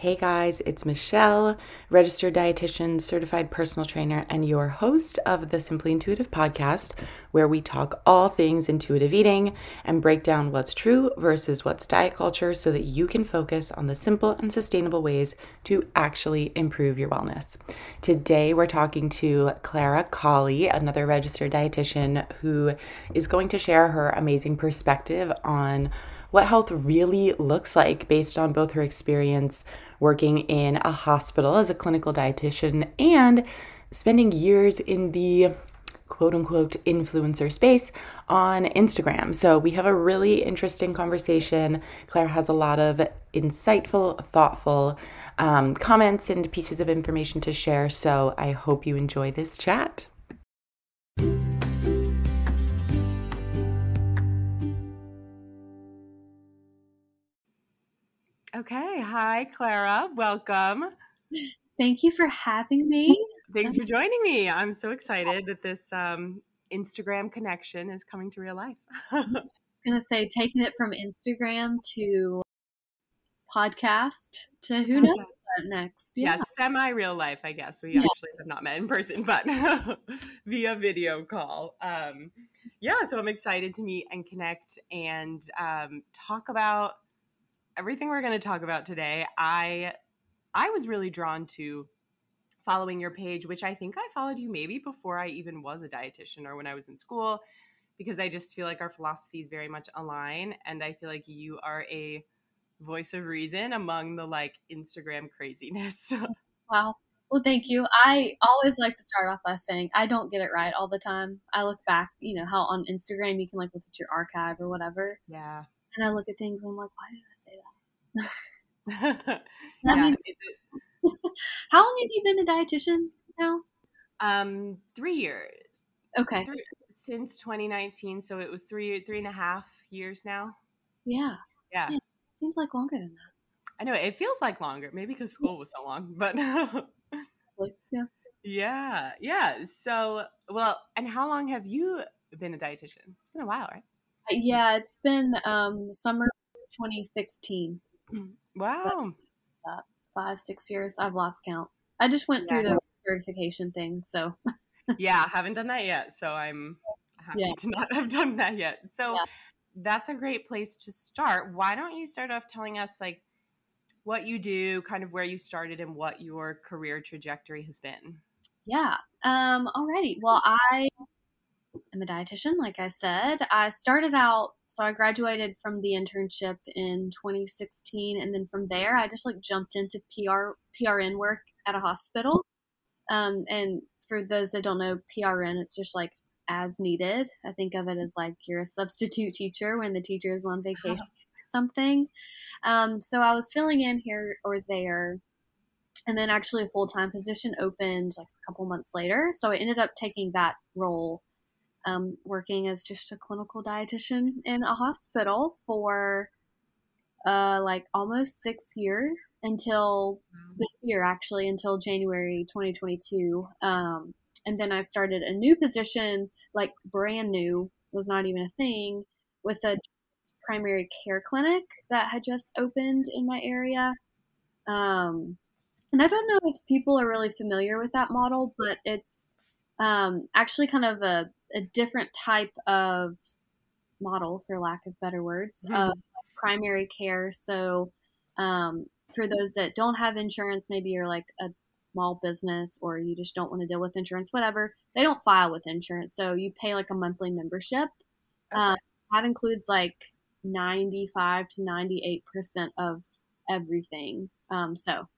Hey guys, it's Michelle, registered dietitian, certified personal trainer, and your host of the Simply Intuitive podcast, where we talk all things intuitive eating and break down what's true versus what's diet culture so that you can focus on the simple and sustainable ways to actually improve your wellness. Today, we're talking to Clara Collie, another registered dietitian, who is going to share her amazing perspective on what health really looks like based on both her experience working in a hospital as a clinical dietitian and spending years in the quote unquote influencer space on Instagram. So we have a really interesting conversation. Claire has a lot of insightful, thoughtful um, comments and pieces of information to share. So I hope you enjoy this chat. Okay. Hi, Clara. Welcome. Thank you for having me. Thanks for joining me. I'm so excited that this um, Instagram connection is coming to real life. I was going to say, taking it from Instagram to podcast to who knows what next. Yeah, yeah semi real life, I guess. We yeah. actually have not met in person, but via video call. Um, yeah, so I'm excited to meet and connect and um, talk about everything we're going to talk about today, I I was really drawn to following your page, which I think I followed you maybe before I even was a dietitian or when I was in school, because I just feel like our philosophies very much align, and I feel like you are a voice of reason among the like Instagram craziness. wow. Well, thank you. I always like to start off by saying I don't get it right all the time. I look back, you know, how on Instagram you can like look at your archive or whatever. Yeah. And I look at things and I'm like, why did I say that? yeah, how long have you been a dietitian now? Um, three years. Okay. Three, since 2019, so it was three three and a half years now. Yeah. Yeah. yeah seems like longer than that. I know it feels like longer, maybe because school was so long, but yeah. Yeah, yeah. So, well, and how long have you been a dietitian? It's been a while, right? Yeah, it's been um, summer 2016. Wow. So, five, six years. I've lost count. I just went yeah. through the certification thing. So, yeah, haven't done that yet. So, I'm happy yeah. to not have done that yet. So, yeah. that's a great place to start. Why don't you start off telling us, like, what you do, kind of where you started, and what your career trajectory has been? Yeah. Um, alrighty. Well, I am a dietitian, like I said. I started out so I graduated from the internship in 2016, and then from there, I just like jumped into PR PRN work at a hospital. Um, and for those that don't know, PRN it's just like as needed. I think of it as like you're a substitute teacher when the teacher is on vacation or something. Um, so I was filling in here or there, and then actually a full time position opened like a couple months later. So I ended up taking that role um, working as just a clinical dietitian in a hospital for uh, like almost six years until this year, actually, until January 2022. Um, and then I started a new position, like brand new, was not even a thing, with a primary care clinic that had just opened in my area. Um, and I don't know if people are really familiar with that model, but it's um, actually kind of a a different type of model, for lack of better words, mm-hmm. of primary care. So, um, for those that don't have insurance, maybe you're like a small business or you just don't want to deal with insurance, whatever, they don't file with insurance. So, you pay like a monthly membership. Okay. Um, that includes like 95 to 98% of everything. Um, so,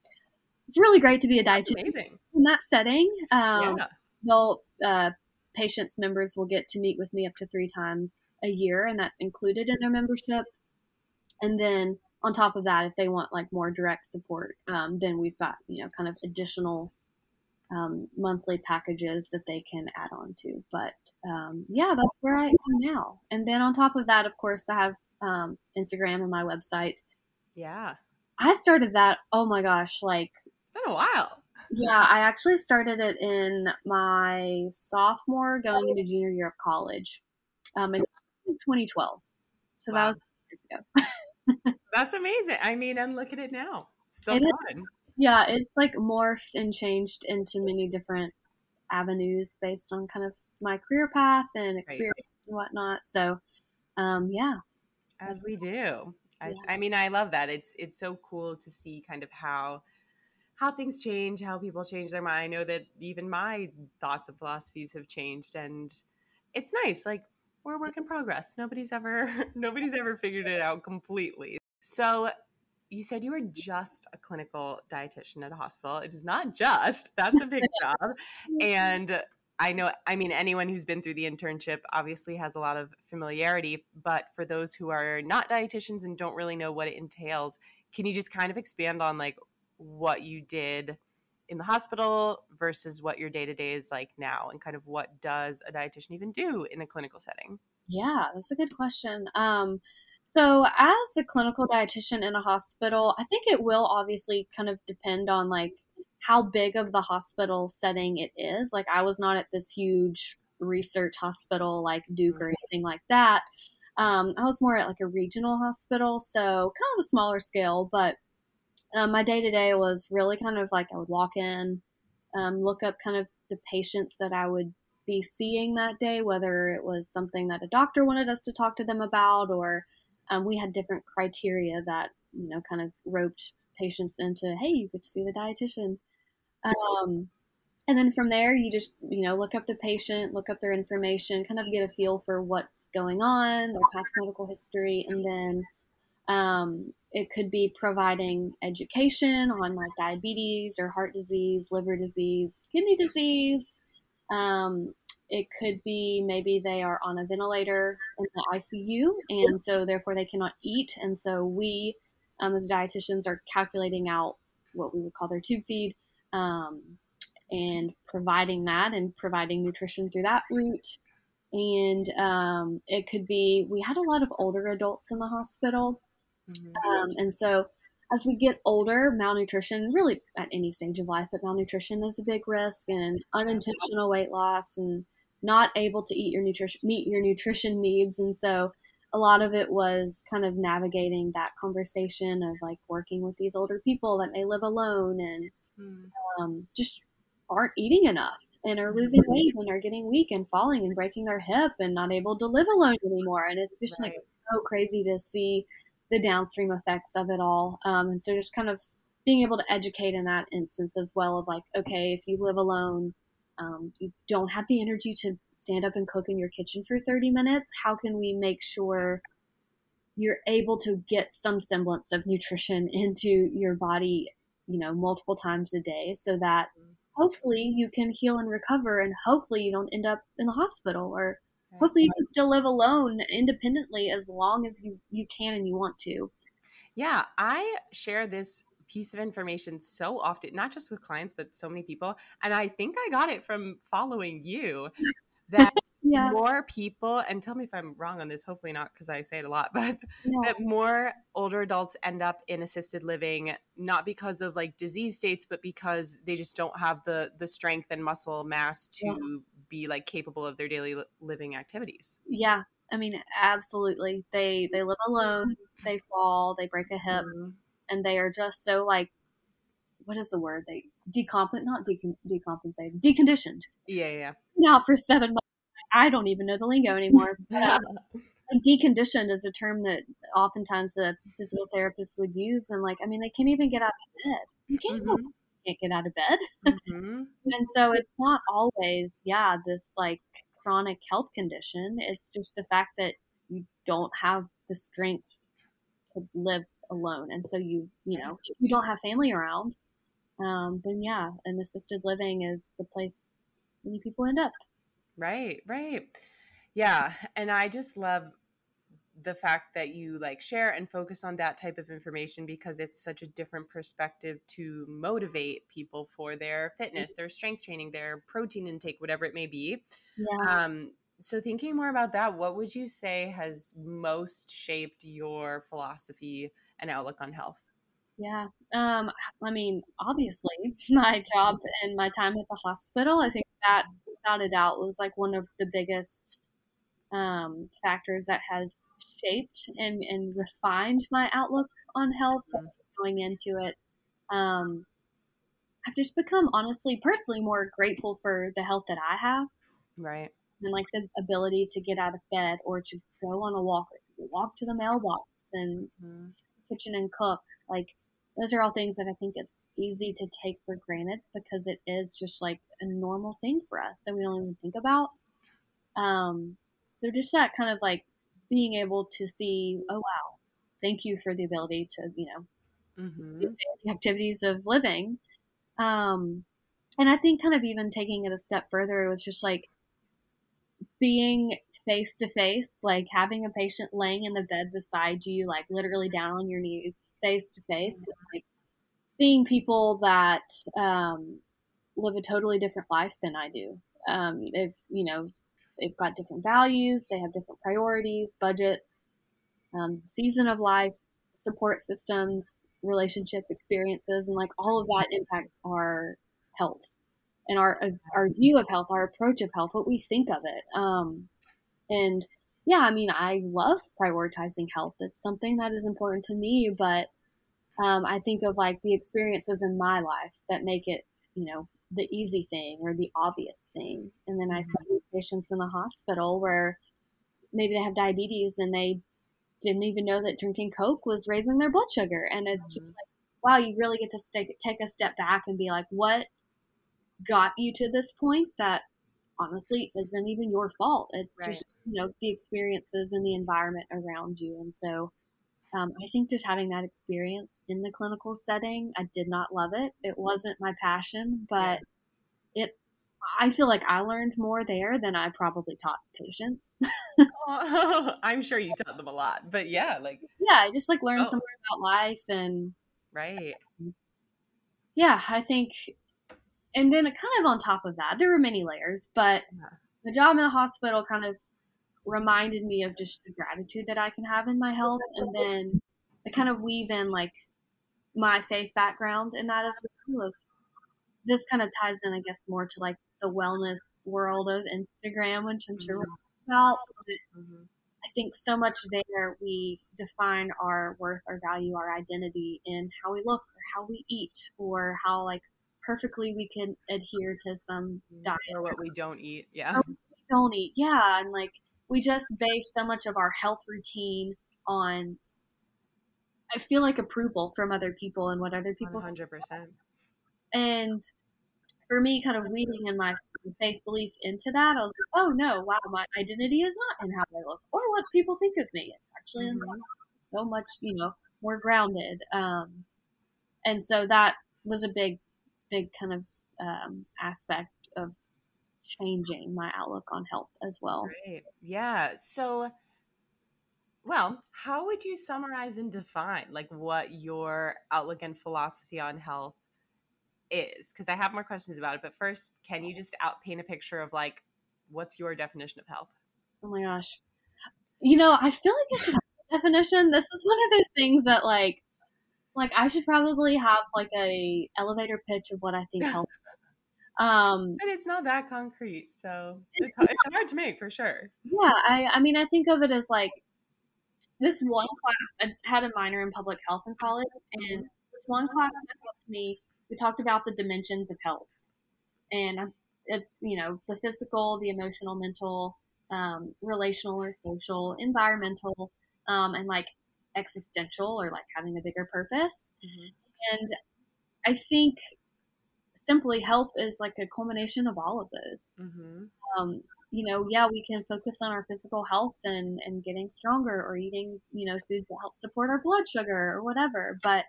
it's really great to be a dietitian in that setting. Um, yeah. They'll uh, patients members will get to meet with me up to three times a year and that's included in their membership. And then on top of that if they want like more direct support um, then we've got you know kind of additional um, monthly packages that they can add on to. But um, yeah that's where i am now. And then on top of that of course i have um, instagram and my website. Yeah. I started that oh my gosh like it's been a while yeah, I actually started it in my sophomore going into junior year of college um, in 2012. So wow. that was years ago. That's amazing. I mean, and look at it now. still it fun. Is, yeah, it's like morphed and changed into many different avenues based on kind of my career path and experience right. and whatnot. So, um, yeah. As we do. I, yeah. I mean, I love that. It's it's so cool to see kind of how how things change, how people change their mind. I know that even my thoughts and philosophies have changed, and it's nice. Like we're a work in progress. Nobody's ever nobody's ever figured it out completely. So you said you were just a clinical dietitian at a hospital. It is not just. That's a big job. Mm-hmm. And I know, I mean, anyone who's been through the internship obviously has a lot of familiarity, but for those who are not dietitians and don't really know what it entails, can you just kind of expand on like what you did in the hospital versus what your day to day is like now and kind of what does a dietitian even do in a clinical setting? Yeah, that's a good question. Um, so, as a clinical dietitian in a hospital, I think it will obviously kind of depend on like how big of the hospital setting it is. Like, I was not at this huge research hospital like Duke or mm-hmm. anything like that. Um, I was more at like a regional hospital, so kind of a smaller scale. But um, my day to day was really kind of like I would walk in, um, look up kind of the patients that I would be seeing that day, whether it was something that a doctor wanted us to talk to them about, or um, we had different criteria that you know kind of roped patients into, hey, you could see the dietitian. Um, and then from there, you just you know look up the patient, look up their information, kind of get a feel for what's going on, their past medical history, and then um, it could be providing education on like diabetes or heart disease, liver disease, kidney disease. Um, it could be maybe they are on a ventilator in the ICU, and so therefore they cannot eat. And so we, um, as dietitians, are calculating out what we would call their tube feed um, and providing that and providing nutrition through that route. And um, it could be, we had a lot of older adults in the hospital. Mm-hmm. Um, and so as we get older, malnutrition, really at any stage of life, but malnutrition is a big risk and unintentional weight loss and not able to eat your nutrition, meet your nutrition needs. And so a lot of it was kind of navigating that conversation of like working with these older people that may live alone and mm. um, just aren't eating enough and are losing weight and are getting weak and falling and breaking their hip and not able to live alone anymore. And it's just right. like so crazy to see the downstream effects of it all. Um, and so just kind of being able to educate in that instance as well of like, okay, if you live alone, um, you don't have the energy to stand up and cook in your kitchen for 30 minutes. How can we make sure you're able to get some semblance of nutrition into your body, you know, multiple times a day so that hopefully you can heal and recover and hopefully you don't end up in the hospital or hopefully you can still live alone independently as long as you you can and you want to yeah i share this piece of information so often not just with clients but so many people and i think i got it from following you that yeah. more people and tell me if i'm wrong on this hopefully not because i say it a lot but yeah. that more older adults end up in assisted living not because of like disease states but because they just don't have the the strength and muscle mass to yeah. Be like capable of their daily living activities yeah i mean absolutely they they live alone they fall they break a hip mm-hmm. and they are just so like what is the word they decompensate not decom- decompensate deconditioned yeah yeah now for seven months I don't even know the lingo anymore. But, uh, deconditioned is a term that oftentimes a physical therapist would use, and like, I mean, they can't even get out of bed. You can't mm-hmm. Can't get out of bed, mm-hmm. and so it's not always, yeah, this like chronic health condition. It's just the fact that you don't have the strength to live alone, and so you, you know, if you don't have family around, um, then yeah, an assisted living is the place many people end up. Right, right. Yeah. And I just love the fact that you like share and focus on that type of information because it's such a different perspective to motivate people for their fitness, their strength training, their protein intake, whatever it may be. Yeah. Um, so thinking more about that, what would you say has most shaped your philosophy and outlook on health? Yeah. Um, I mean, obviously, my job and my time at the hospital, I think that without a doubt was like one of the biggest um, factors that has shaped and, and refined my outlook on health mm-hmm. going into it. um, I've just become honestly, personally, more grateful for the health that I have. Right. And like the ability to get out of bed or to go on a walk or walk to the mailbox and mm-hmm. kitchen and cook. Like those are all things that I think it's easy to take for granted because it is just like a normal thing for us that we don't even think about. Um, so just that kind of like being able to see, oh wow, thank you for the ability to, you know, mm-hmm. the activities of living. Um, and I think kind of even taking it a step further, it was just like being face to face, like having a patient laying in the bed beside you, like literally down on your knees, face to face, like seeing people that um, live a totally different life than I do. Um, if you know, they've got different values, they have different priorities, budgets, um, season of life, support systems, relationships, experiences, and like all of that impacts our health and our our view of health, our approach of health, what we think of it. Um, and yeah, I mean, I love prioritizing health. It's something that is important to me, but um, I think of like the experiences in my life that make it, you know, the easy thing or the obvious thing. And then I mm-hmm. see patients in the hospital where maybe they have diabetes and they didn't even know that drinking Coke was raising their blood sugar. And it's mm-hmm. just like, wow, you really get to take, take a step back and be like, what got you to this point that honestly isn't even your fault. It's right. just, you know, the experiences and the environment around you. And so um, I think just having that experience in the clinical setting, I did not love it. It wasn't my passion, but yeah. it I feel like I learned more there than I probably taught patients. oh, I'm sure you taught them a lot, but yeah, like yeah, I just like learned oh. something about life and right. Yeah, I think, and then kind of on top of that, there were many layers, but yeah. the job in the hospital kind of reminded me of just the gratitude that I can have in my health, and then I kind of weave in like my faith background in that as well. Of this kind of ties in, I guess, more to like the wellness world of Instagram, which I'm sure mm-hmm. about. Mm-hmm. I think so much there we define our worth, our value, our identity in how we look or how we eat or how like perfectly we can adhere to some mm-hmm. diet or what we don't eat. Yeah. we don't eat. Yeah. And like we just base so much of our health routine on I feel like approval from other people and what other people 100%. And for me, kind of weaving in my faith belief into that, I was like, oh no, wow, my identity is not in how I look or what people think of me. It's actually mm-hmm. so much, you know, more grounded. Um, and so that was a big, big kind of um, aspect of changing my outlook on health as well. Great. Yeah. So, well, how would you summarize and define like what your outlook and philosophy on health is because I have more questions about it. But first, can you just out paint a picture of like what's your definition of health? Oh my gosh. You know, I feel like I should have a definition. This is one of those things that like like I should probably have like a elevator pitch of what I think health. Um but it's not that concrete, so it's, it's hard to make for sure. Yeah, I I mean I think of it as like this one class I had a minor in public health in college and mm-hmm. this one class to me we talked about the dimensions of health, and it's you know the physical, the emotional, mental, um, relational or social, environmental, um, and like existential or like having a bigger purpose. Mm-hmm. And I think simply health is like a culmination of all of this. Mm-hmm. Um, you know, yeah, we can focus on our physical health and, and getting stronger or eating, you know, foods that help support our blood sugar or whatever. But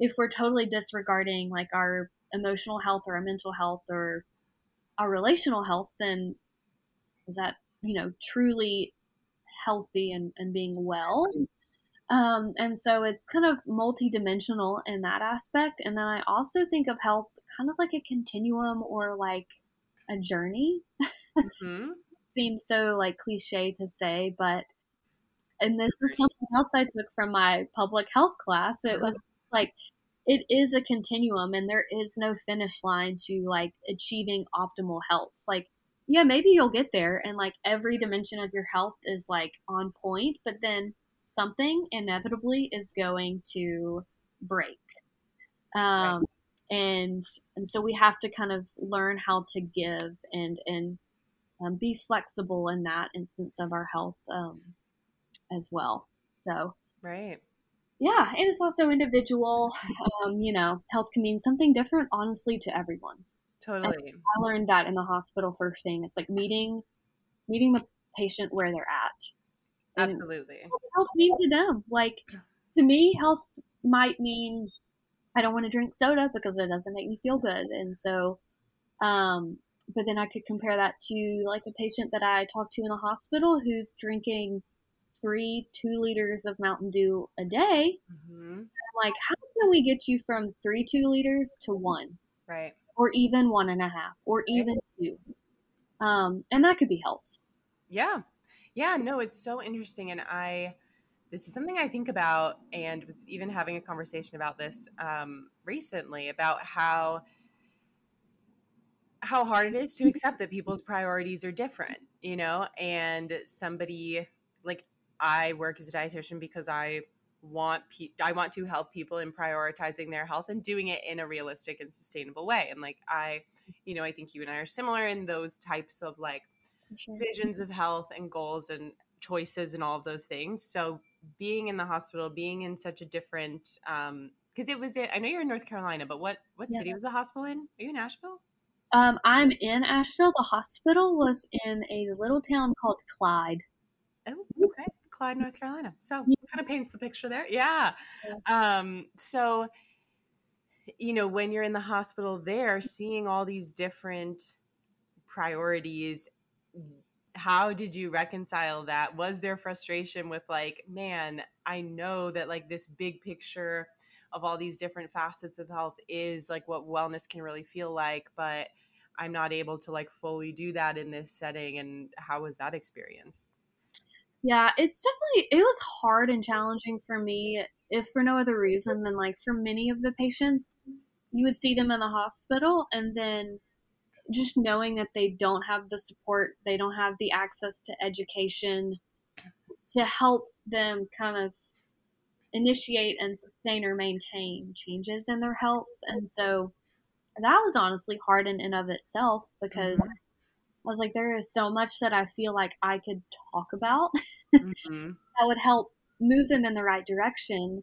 if we're totally disregarding like our emotional health or our mental health or our relational health, then is that, you know, truly healthy and, and being well? Um, and so it's kind of multidimensional in that aspect. And then I also think of health kind of like a continuum or like a journey. Mm-hmm. Seems so like cliche to say, but and this is something else I took from my public health class. It was like it is a continuum and there is no finish line to like achieving optimal health. Like, yeah, maybe you'll get there and like every dimension of your health is like on point, but then something inevitably is going to break. Um, right. And and so we have to kind of learn how to give and and um, be flexible in that instance of our health um, as well. So right, yeah, and it's also individual. Um, you know, health can mean something different, honestly, to everyone. Totally. And I learned that in the hospital first thing. It's like meeting meeting the patient where they're at. Absolutely. health mean to them? Like to me, health might mean I don't want to drink soda because it doesn't make me feel good. And so um but then I could compare that to like a patient that I talked to in the hospital who's drinking three two liters of Mountain Dew a day. Mm-hmm. I'm like, how can we get you from three two liters to one? Right. Or even one and a half, or right. even two. Um, and that could be health. Yeah. Yeah. No, it's so interesting. And I, this is something I think about and was even having a conversation about this um, recently about how how hard it is to accept that people's priorities are different, you know, and somebody like I work as a dietitian because I want pe- I want to help people in prioritizing their health and doing it in a realistic and sustainable way. And like I, you know, I think you and I are similar in those types of like sure. visions of health and goals and choices and all of those things. So being in the hospital, being in such a different um because it was I know you're in North Carolina, but what what yeah. city was the hospital in? Are you in Asheville? Um, I'm in Asheville. The hospital was in a little town called Clyde. Oh, okay. Clyde, North Carolina. So kind of paints the picture there. Yeah. yeah. Um, so, you know, when you're in the hospital there, seeing all these different priorities, how did you reconcile that? Was there frustration with like, man, I know that like this big picture of all these different facets of health is like what wellness can really feel like, but I'm not able to like fully do that in this setting. And how was that experience? Yeah, it's definitely it was hard and challenging for me, if for no other reason than like for many of the patients, you would see them in the hospital and then just knowing that they don't have the support, they don't have the access to education to help them kind of initiate and sustain or maintain changes in their health. And so that was honestly hard in and of itself because mm-hmm. I was like, there is so much that I feel like I could talk about mm-hmm. that would help move them in the right direction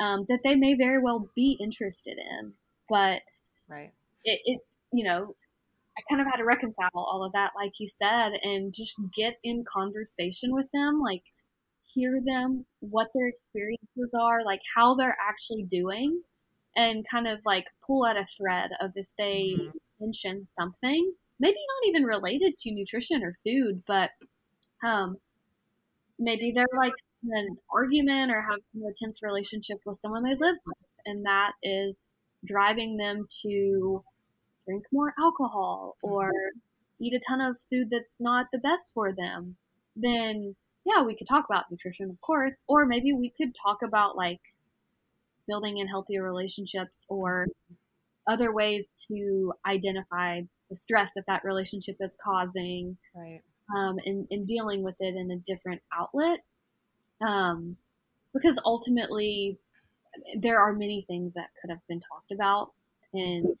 um, that they may very well be interested in. But right, it, it you know, I kind of had to reconcile all of that, like you said, and just get in conversation with them, like hear them, what their experiences are, like how they're actually doing, and kind of like pull at a thread of if they mm-hmm. mention something maybe not even related to nutrition or food, but um, maybe they're like in an argument or have a tense relationship with someone they live with, and that is driving them to drink more alcohol or eat a ton of food that's not the best for them, then yeah, we could talk about nutrition, of course, or maybe we could talk about like building in healthier relationships or other ways to identify the stress that that relationship is causing right. um, and, and dealing with it in a different outlet um, because ultimately there are many things that could have been talked about and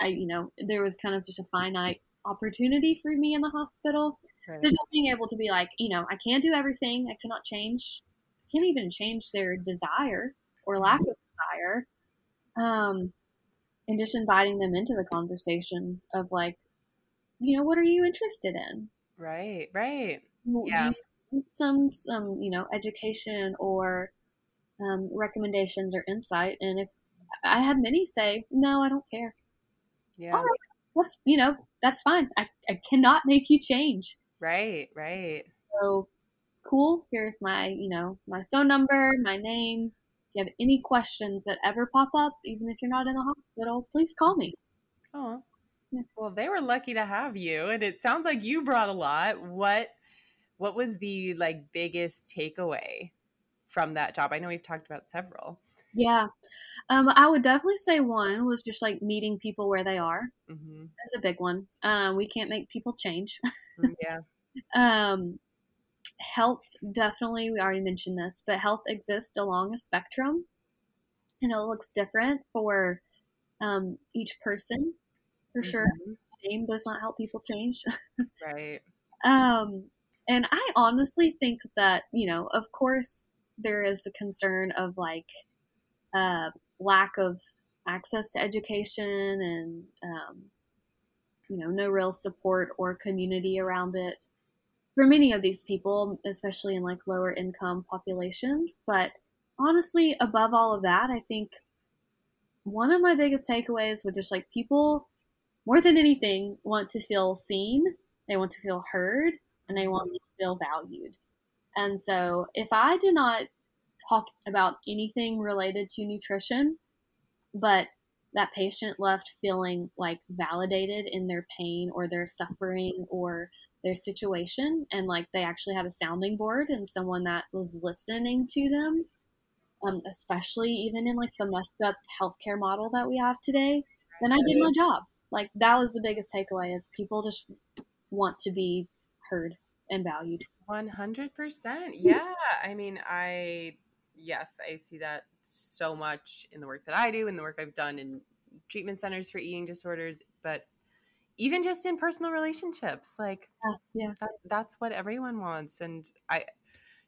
i you know there was kind of just a finite opportunity for me in the hospital right. so just being able to be like you know i can't do everything i cannot change can't even change their desire or lack of desire um, and just inviting them into the conversation of like, you know, what are you interested in? Right, right. Yeah. Some, some, you know, education or um, recommendations or insight. And if I had many say, no, I don't care. Yeah. Right. That's, you know, that's fine. I, I cannot make you change. Right, right. So cool. Here's my, you know, my phone number, my name, If you have any questions that ever pop up, even if you're not in the hospital, please call me. Oh, well, they were lucky to have you, and it sounds like you brought a lot. What what was the like biggest takeaway from that job? I know we've talked about several. Yeah, um, I would definitely say one was just like meeting people where they are. Mm-hmm. That's a big one. Um, we can't make people change. Mm, yeah. um, health definitely we already mentioned this but health exists along a spectrum and it looks different for um, each person for mm-hmm. sure. Shame does not help people change. right. Um, and I honestly think that, you know, of course, there is a concern of like uh, lack of access to education and, um, you know, no real support or community around it for many of these people, especially in like lower income populations. But honestly, above all of that, I think one of my biggest takeaways would just like people more than anything want to feel seen, they want to feel heard, and they want to feel valued. And so if I did not talk about anything related to nutrition, but that patient left feeling like validated in their pain or their suffering or their situation and like they actually had a sounding board and someone that was listening to them um, especially even in like the messed up healthcare model that we have today then i did my job. Like that was the biggest takeaway is people just want to be heard and valued. 100% yeah. I mean i yes, I see that so much in the work that I do and the work I've done in treatment centers for eating disorders, but even just in personal relationships, like yeah, yeah. That, that's what everyone wants. And I,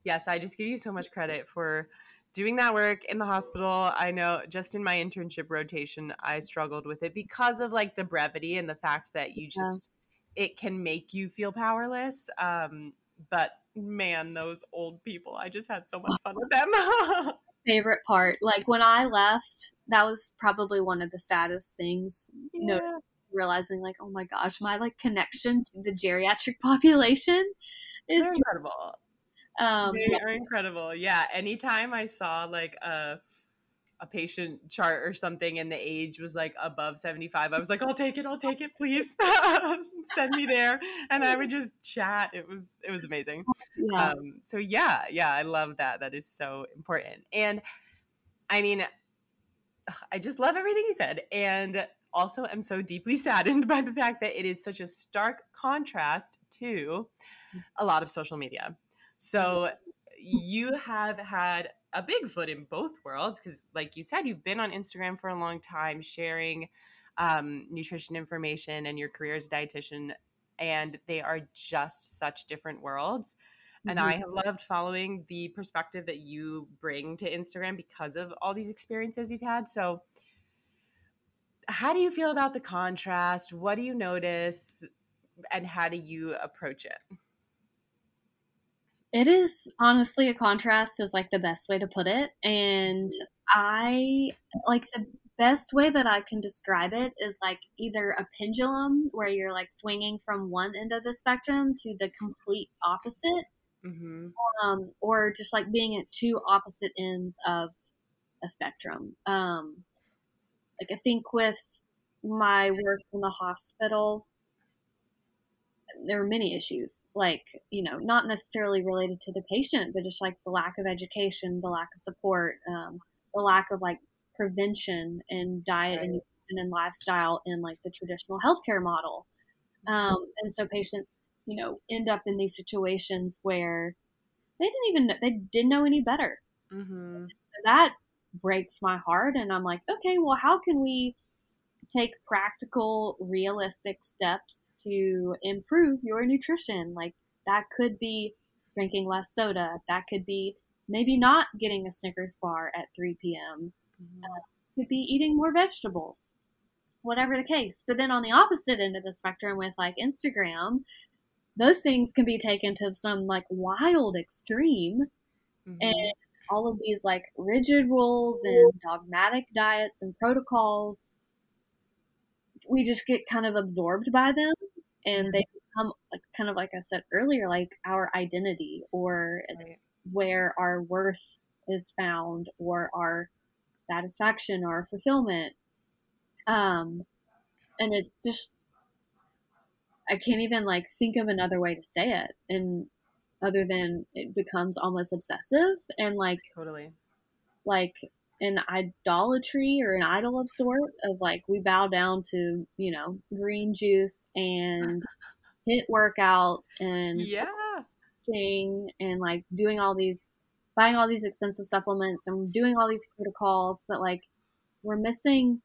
yes, I just give you so much credit for doing that work in the hospital. I know just in my internship rotation, I struggled with it because of like the brevity and the fact that you just, yeah. it can make you feel powerless. Um, but man, those old people, I just had so much fun with them. Favorite part, like when I left, that was probably one of the saddest things. Yeah. Noticing, realizing, like, oh my gosh, my like connection to the geriatric population is They're incredible. Um, they are incredible. Yeah. Anytime I saw like a a patient chart or something and the age was like above 75 i was like i'll take it i'll take it please. Send me there. And i would just chat. It was it was amazing. Yeah. Um, so yeah yeah i love that. That is so important. And i mean i just love everything you said. And also am so deeply saddened by the fact that it is such a stark contrast to a lot of social media. So you have had a big foot in both worlds because, like you said, you've been on Instagram for a long time sharing um, nutrition information and your career as a dietitian, and they are just such different worlds. Mm-hmm. And I have loved following the perspective that you bring to Instagram because of all these experiences you've had. So, how do you feel about the contrast? What do you notice? And how do you approach it? It is honestly a contrast is like the best way to put it. And I like the best way that I can describe it is like either a pendulum where you're like swinging from one end of the spectrum to the complete opposite, mm-hmm. um, or just like being at two opposite ends of a spectrum. Um, like I think with my work in the hospital, there are many issues, like, you know, not necessarily related to the patient, but just like the lack of education, the lack of support, um, the lack of like prevention and diet right. and, and lifestyle in like the traditional healthcare model. Um, and so patients, you know, end up in these situations where they didn't even know, they didn't know any better. Mm-hmm. That breaks my heart. And I'm like, okay, well, how can we take practical, realistic steps to improve your nutrition. Like that could be drinking less soda. That could be maybe not getting a Snickers bar at 3 p.m. Mm-hmm. Uh, could be eating more vegetables. Whatever the case. But then on the opposite end of the spectrum with like Instagram, those things can be taken to some like wild extreme. Mm-hmm. And all of these like rigid rules and dogmatic diets and protocols we just get kind of absorbed by them and they become like kind of like I said earlier, like our identity or it's right. where our worth is found or our satisfaction or fulfillment. Um, and it's just I can't even like think of another way to say it, and other than it becomes almost obsessive and like totally like an idolatry or an idol of sort of like we bow down to you know green juice and HIIT workouts and yeah and like doing all these buying all these expensive supplements and doing all these protocols, but like we're missing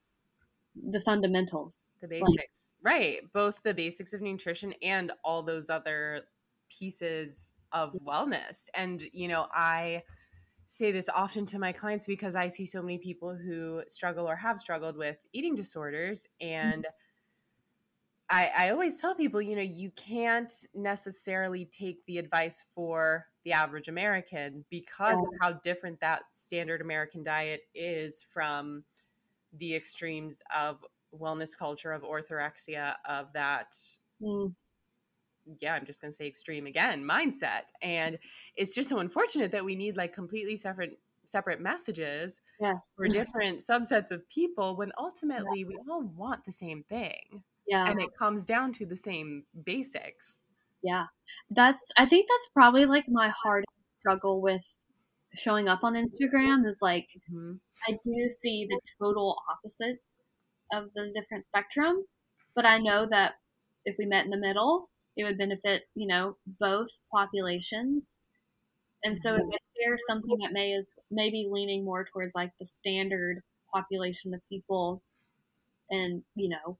the fundamentals. The basics. Like, right. Both the basics of nutrition and all those other pieces of wellness. And, you know, I say this often to my clients because I see so many people who struggle or have struggled with eating disorders. And mm-hmm. I, I always tell people, you know, you can't necessarily take the advice for the average American because of how different that standard American diet is from the extremes of wellness culture, of orthorexia, of that. Mm yeah, I'm just going to say extreme again, mindset. And it's just so unfortunate that we need like completely separate separate messages yes. for different subsets of people when ultimately yeah. we all want the same thing. Yeah. And it comes down to the same basics. Yeah. That's I think that's probably like my hardest struggle with showing up on Instagram is like mm-hmm. I do see the total opposites of the different spectrum, but I know that if we met in the middle, it would benefit, you know, both populations. And so if I share something that may is maybe leaning more towards like the standard population of people and, you know,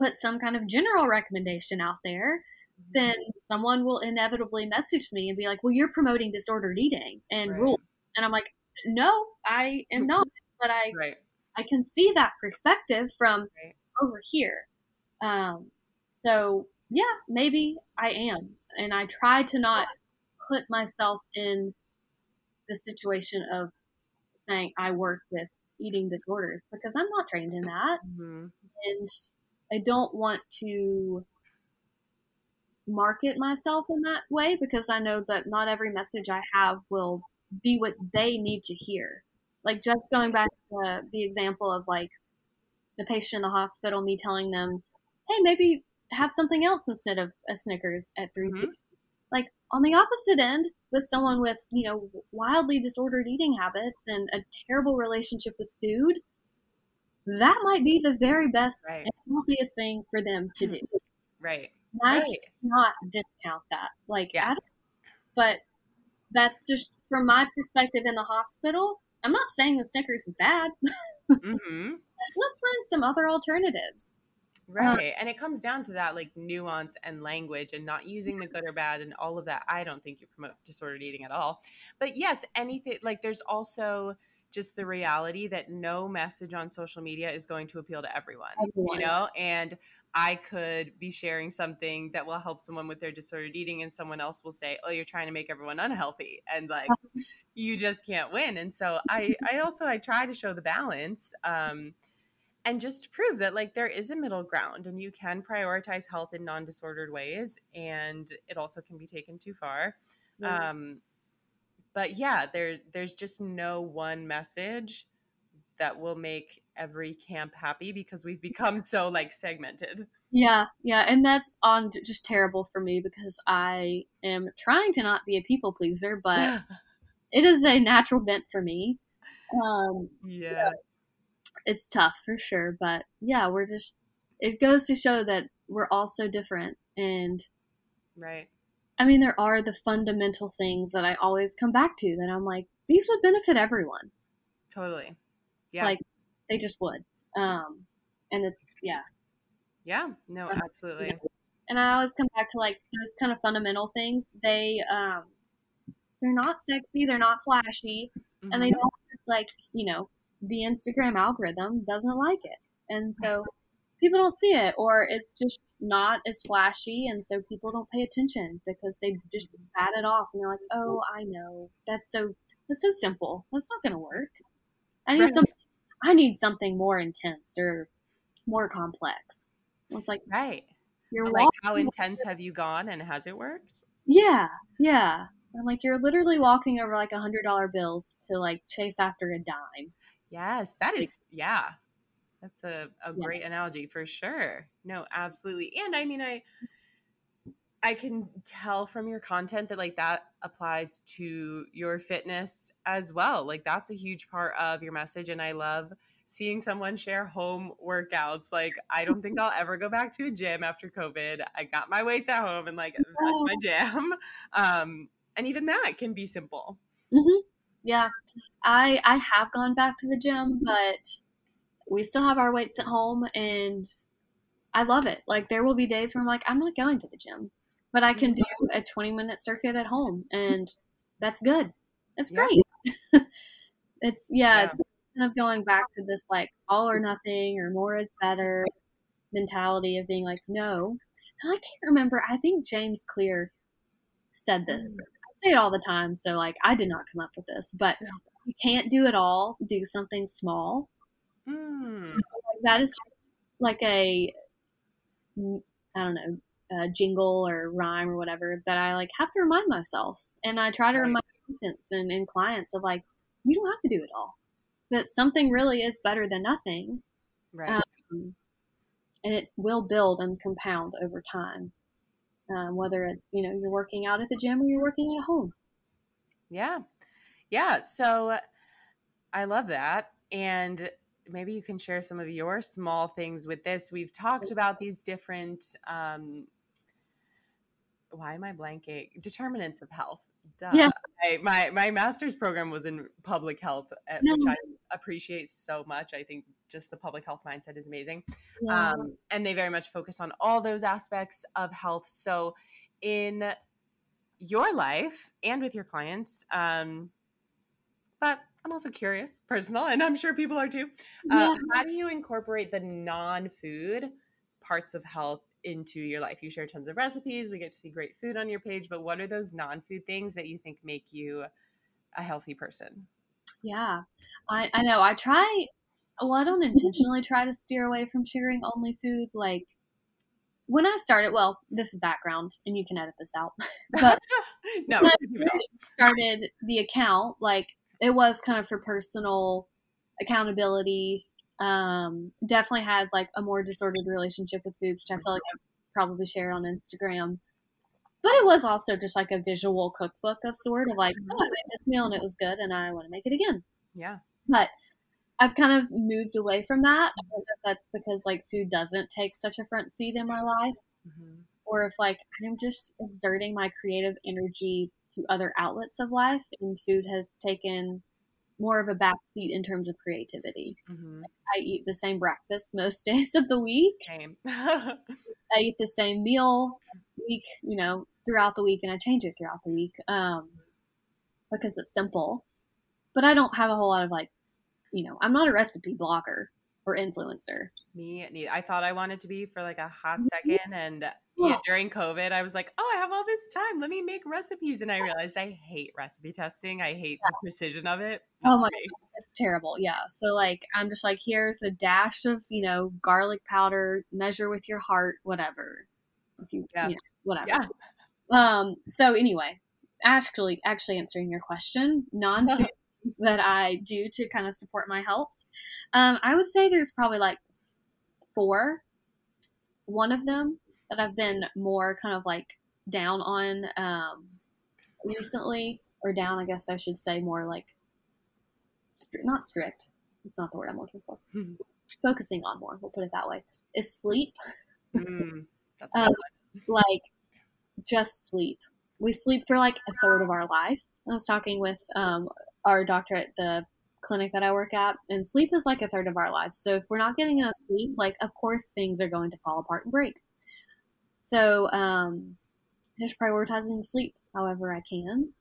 put some kind of general recommendation out there, mm-hmm. then someone will inevitably message me and be like, Well, you're promoting disordered eating and right. rule. And I'm like, No, I am not. But I right. I can see that perspective from right. over here. Um, so yeah, maybe I am. And I try to not put myself in the situation of saying I work with eating disorders because I'm not trained in that. Mm-hmm. And I don't want to market myself in that way because I know that not every message I have will be what they need to hear. Like just going back to the example of like the patient in the hospital, me telling them, hey, maybe have something else instead of a Snickers at 3 mm-hmm. p.m. Like on the opposite end, with someone with, you know, wildly disordered eating habits and a terrible relationship with food, that might be the very best right. and healthiest thing for them to do. Right. I right. cannot discount that. Like, yeah. but that's just from my perspective in the hospital. I'm not saying the Snickers is bad. mm-hmm. Let's find some other alternatives. Uh, right. Uh, and it comes down to that like nuance and language and not using the good or bad and all of that. I don't think you promote disordered eating at all. But yes, anything like there's also just the reality that no message on social media is going to appeal to everyone, everyone. you know? And I could be sharing something that will help someone with their disordered eating, and someone else will say, "Oh, you're trying to make everyone unhealthy," and like you just can't win. And so I, I also I try to show the balance. Um, and just to prove that like there is a middle ground and you can prioritize health in non-disordered ways and it also can be taken too far. Yeah. um but yeah there there's just no one message that will make every camp happy because we've become so like segmented. Yeah yeah and that's on just terrible for me because i am trying to not be a people pleaser but it is a natural bent for me. Um yeah. so it's tough for sure. But yeah, we're just it goes to show that we're all so different and right. I mean, there are the fundamental things that I always come back to that I'm like, these would benefit everyone. Totally. Yeah. Like they just would. Um, and it's, yeah. Yeah. No, That's, absolutely. You know, and I always come back to like those kind of fundamental things. They, um, they're not sexy. They're not flashy mm-hmm. and they mm-hmm. don't like, you know, the Instagram algorithm doesn't like it. And so people don't see it or it's just not as flashy and so people don't pay attention because they just bat it off and they're like, "Oh, I know. That's so that's so simple. That's not going to work. I need right. something I need something more intense or more complex." It's like, right. You're like how intense have you gone and has it worked? Yeah. Yeah. I'm like, you're literally walking over like a hundred dollar bills to like chase after a dime. Yes, that is yeah. That's a, a yeah. great analogy for sure. No, absolutely. And I mean I I can tell from your content that like that applies to your fitness as well. Like that's a huge part of your message and I love seeing someone share home workouts. Like I don't think I'll ever go back to a gym after COVID. I got my weights at home and like that's my jam. Um and even that can be simple. Mm-hmm. Yeah. I I have gone back to the gym, but we still have our weights at home and I love it. Like there will be days where I'm like, I'm not going to the gym, but I can do a 20 minute circuit at home and that's good. It's Yeah. great. it's yeah, Yeah. it's kind of going back to this like all or nothing or more is better mentality of being like, no. And I can't remember. I think James Clear said this. Mm. I say it all the time, so like I did not come up with this, but you can't do it all. Do something small. Mm. That is just like a mm, don't know a jingle or rhyme or whatever that I like have to remind myself, and I try to Right. remind patients and, and clients of like you don't have to do it all, but something really is better than nothing, Right. um, and it will build and compound over time. Um, whether it's you know you're working out at the gym or you're working at home. Yeah. Yeah. So I love that. And maybe you can share some of your small things with this. We've talked about these different, um, why am I blanking? Determinants of health. Duh. Yeah. I, my, my master's program was in public health, uh, which I appreciate so much. I think just the public health mindset is amazing Yeah. um, and they very much focus on all those aspects of health. So, in your life and with your clients, um, but I'm also curious, personal, and I'm sure people are too. Uh, Yeah. How do you incorporate the non-food parts of health into your life? You share tons of recipes. We get to see great food on your page, but what are those non-food things that you think make you a healthy person? Yeah, I, I know. I try, well, I don't intentionally try to steer away from sharing only food. Like, when I started, well, this is background, and you can edit this out. But no, when I keep it all. first started the account, like, it was kind of for personal accountability. Um, definitely had like a more disordered relationship with food, which I feel like I've probably shared on Instagram. But it was also just like a visual cookbook of sort of like, oh, I made this meal and it was good, and I want to make it again yeah, but I've kind of moved away from that. I don't know if that's because like food doesn't take such a front seat in my life, Mhm. or if like I'm just exerting my creative energy to other outlets of life, and food has taken more of a back seat in terms of creativity. Mhm. I eat the same breakfast most days of the week. same. I eat the same meal week, you know, throughout the week, and I change it throughout the week um, because it's simple. But I don't have a whole lot of like, you know, I'm not a recipe blogger or influencer. Me neither. I thought I wanted to be for like a hot second, and yeah, Yeah. during COVID, I was like, "Oh, I have all this time. Let me make recipes." And I realized I hate recipe testing. I hate the precision of it. Oh my me. It's terrible. Yeah. So like, I'm just like, here's a dash of you know garlic powder. Measure with your heart, whatever. If you, Yeah. you know, whatever. Yeah. Um. So anyway, actually, actually answering your question, non food that I do to kind of support my health. Um, I would say there's probably like four. One of them that I've been more kind of like down on um, recently, or down, I guess I should say more like not strict. It's not the word I'm looking for. Focusing on more, we'll put it that way, is sleep. Mm, that's Um, like just sleep. We sleep for like a third of our life. I was talking with um, our doctor at the clinic that I work at, and sleep is like a third of our lives. So if we're not getting enough sleep, like of course things are going to fall apart and break. So um, just prioritizing sleep however I can,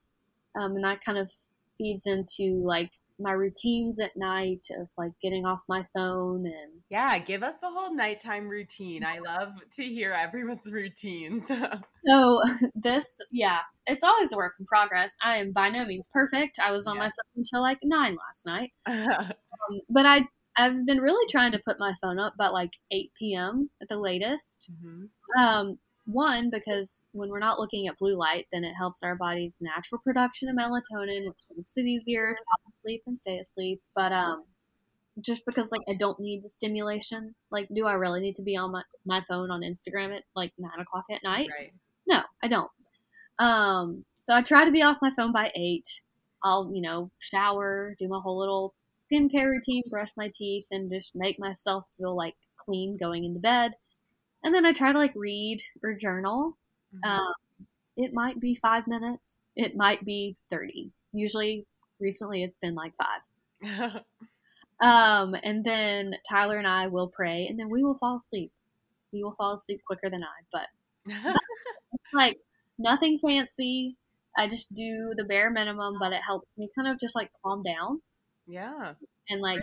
um, and that kind of feeds into like my routines at night of like getting off my phone and Yeah, give us the whole nighttime routine. I love to hear everyone's routines. So this, yeah, it's always a work in progress. I am by no means perfect. I was on Yeah. my phone until like nine last night, um, but I I've been really trying to put my phone up by like eight p.m. at the latest. Mhm. Um, one because when we're not looking at blue light, then it helps our body's natural production of melatonin, which makes it easier to fall asleep and stay asleep. But um, just because like I don't need the stimulation. Like, do I really need to be on my my phone on Instagram at like nine o'clock at night? Right. No, I don't. Um, so I try to be off my phone by eight. I'll, you know, shower, do my whole little skincare routine, brush my teeth, and just make myself feel like clean going into bed. And then I try to like read or journal. Mhm. Um, it might be five minutes, it might be 30. Usually recently it's been like five. um, and then Tyler and I will pray, and then we will fall asleep. We will fall asleep quicker than I, but like nothing fancy. I just do the bare minimum, but it helps me kind of just like calm down. Yeah. And like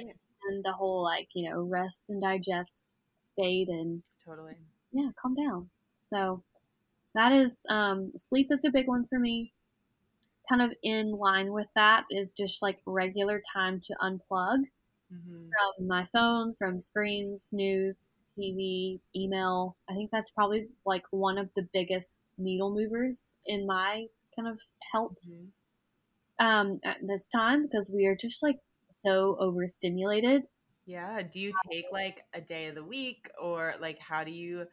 and the whole like, you know, rest and digest state and totally. Yeah, calm down. So that is um sleep is a big one for me. Kind of in line with that is just like regular time to unplug mm-hmm. from my phone, from screens, news, TV, email. I think that's probably like one of the biggest needle movers in my kind of health mm-hmm. um, at this time because we are just like so overstimulated. Yeah. Do you take like a day of the week or like how do you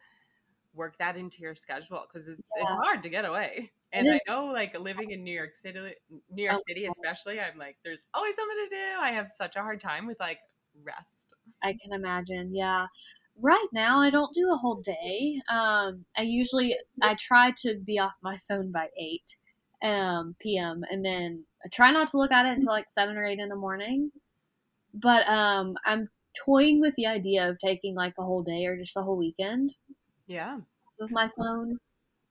work that into your schedule? Because it's yeah. it's hard to get away. And I know like living in New York City New York oh, City especially, I'm like, there's always something to do. I have such a hard time with like rest. I can imagine. Yeah. Right now I don't do a whole day. Um I usually I try to be off my phone by eight um PM and then I try not to look at it until like seven or eight in the morning. But um I'm toying with the idea of taking like a whole day or just a whole weekend. Yeah. With my phone.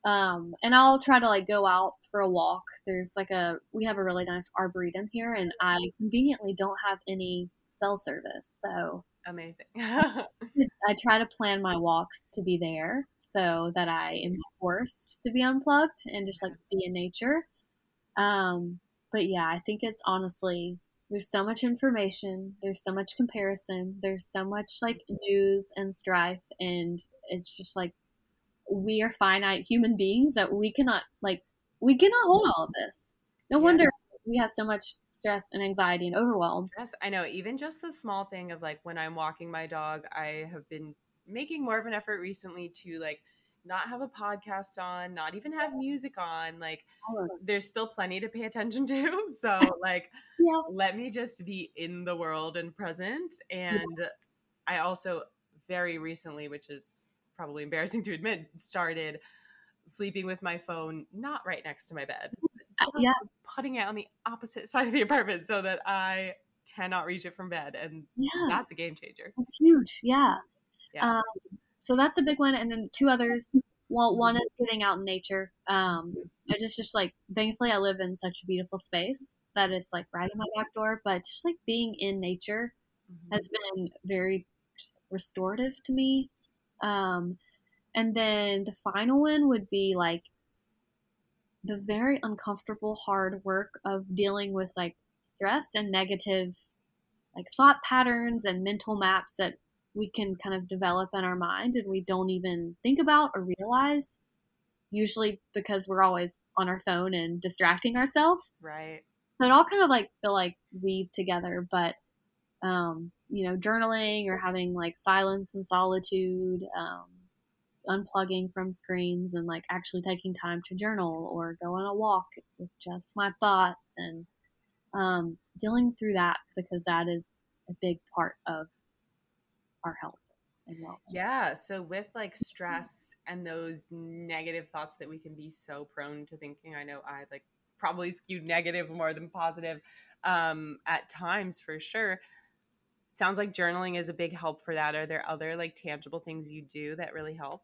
Um, and I'll try to like go out for a walk. There's like a we have a really nice arboretum here, and I conveniently don't have any cell service, so amazing. I try to plan my walks to be there so that I am forced to be unplugged and just like be in nature. Um, but yeah, I think it's honestly there's so much information, there's so much comparison, there's so much like news and strife, and it's just like we are finite human beings that we cannot like we cannot hold all of this. No yeah. wonder we have so much stress and anxiety and overwhelm. Yes, I know. Even just the small thing of like when I'm walking my dog, I have been making more of an effort recently to like not have a podcast on, not even have music on. Like there's still plenty to pay attention to. So like yeah. let me just be in the world and present. And yeah. I also very recently, which is probably embarrassing to admit, started sleeping with my phone not right next to my bed. Yeah. Putting it on the opposite side of the apartment so that I cannot reach it from bed. And yeah. that's a game changer. It's huge. Yeah. yeah. Um, so that's a big one. And then two others. Well, one is getting out in nature. Um, I just, just like, thankfully, I live in such a beautiful space that it's like right in my back door. But just like being in nature mm-hmm. has been very restorative to me. Um, and then the final one would be like the very uncomfortable, hard work of dealing with like stress and negative like thought patterns and mental maps that we can kind of develop in our mind and we don't even think about or realize usually because we're always on our phone and distracting ourselves. Right. So it all kind of like feel like weave together but um you know journaling or having like silence and solitude um unplugging from screens and like actually taking time to journal or go on a walk with just my thoughts and um, dealing through that because that is a big part of our health and well. Yeah. So with like stress and those negative thoughts that we can be so prone to thinking, I know I like probably skewed negative more than positive um, at times for sure sounds like journaling is a big help for that are there other like tangible things you do that really help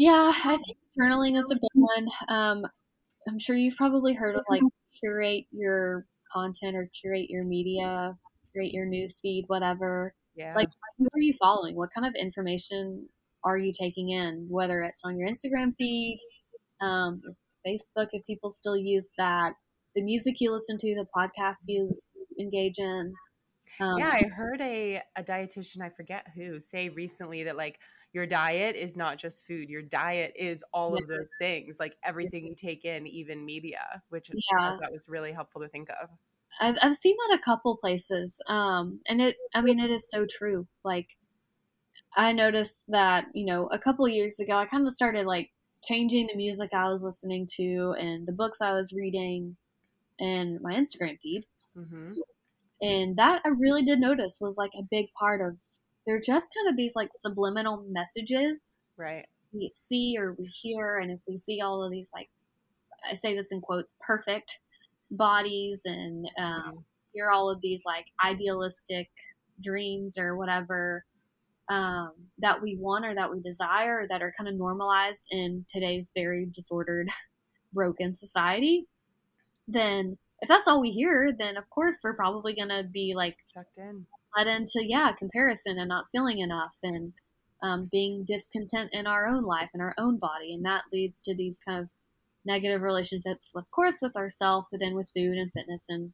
yeah, I think journaling is a big one. Um, I'm sure you've probably heard of like curate your content or curate your media, curate your news feed, whatever. Yeah. Like, who are you following? What kind of information are you taking in? Whether it's on your Instagram feed, um, Facebook, if people still use that, the music you listen to, the podcasts you engage in. Um, yeah, I heard a a dietitian, I forget who, say recently that like your diet is not just food your diet is all of those things like everything you take in even media which yeah. that was really helpful to think of I've, I've seen that a couple places um and it i mean it is so true like i noticed that you know a couple years ago i kind of started like changing the music i was listening to and the books i was reading and my instagram feed mm-hmm. and that i really did notice was like a big part of they're just kind of these like subliminal messages right we see or we hear and if we see all of these like i say this in quotes perfect bodies and um, hear all of these like idealistic dreams or whatever um, that we want or that we desire that are kind of normalized in today's very disordered, broken society, then if that's all we hear, then of course we're probably going to be like sucked in, led into, yeah, comparison and not feeling enough and um, being discontent in our own life and our own body. And that leads to these kind of negative relationships, of course, with ourselves, but then with food and fitness and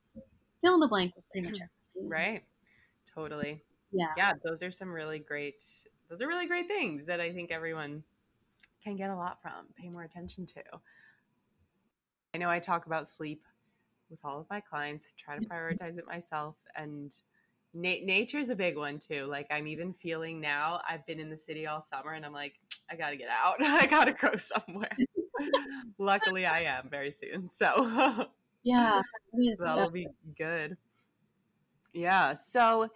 fill in the blank with pretty much everything. Right. Totally. Yeah. Yeah. Those are some really great, those are really great things that I think everyone can get a lot from, pay more attention to. I know I talk about sleep with all of my clients, try to mm-hmm. prioritize it myself. And na- nature is a big one too. Like I'm even feeling now, I've been in the city all summer and I'm like, I got to get out. I got to go somewhere. Luckily, I am very soon. So, yeah, that'll be good. Yeah. So,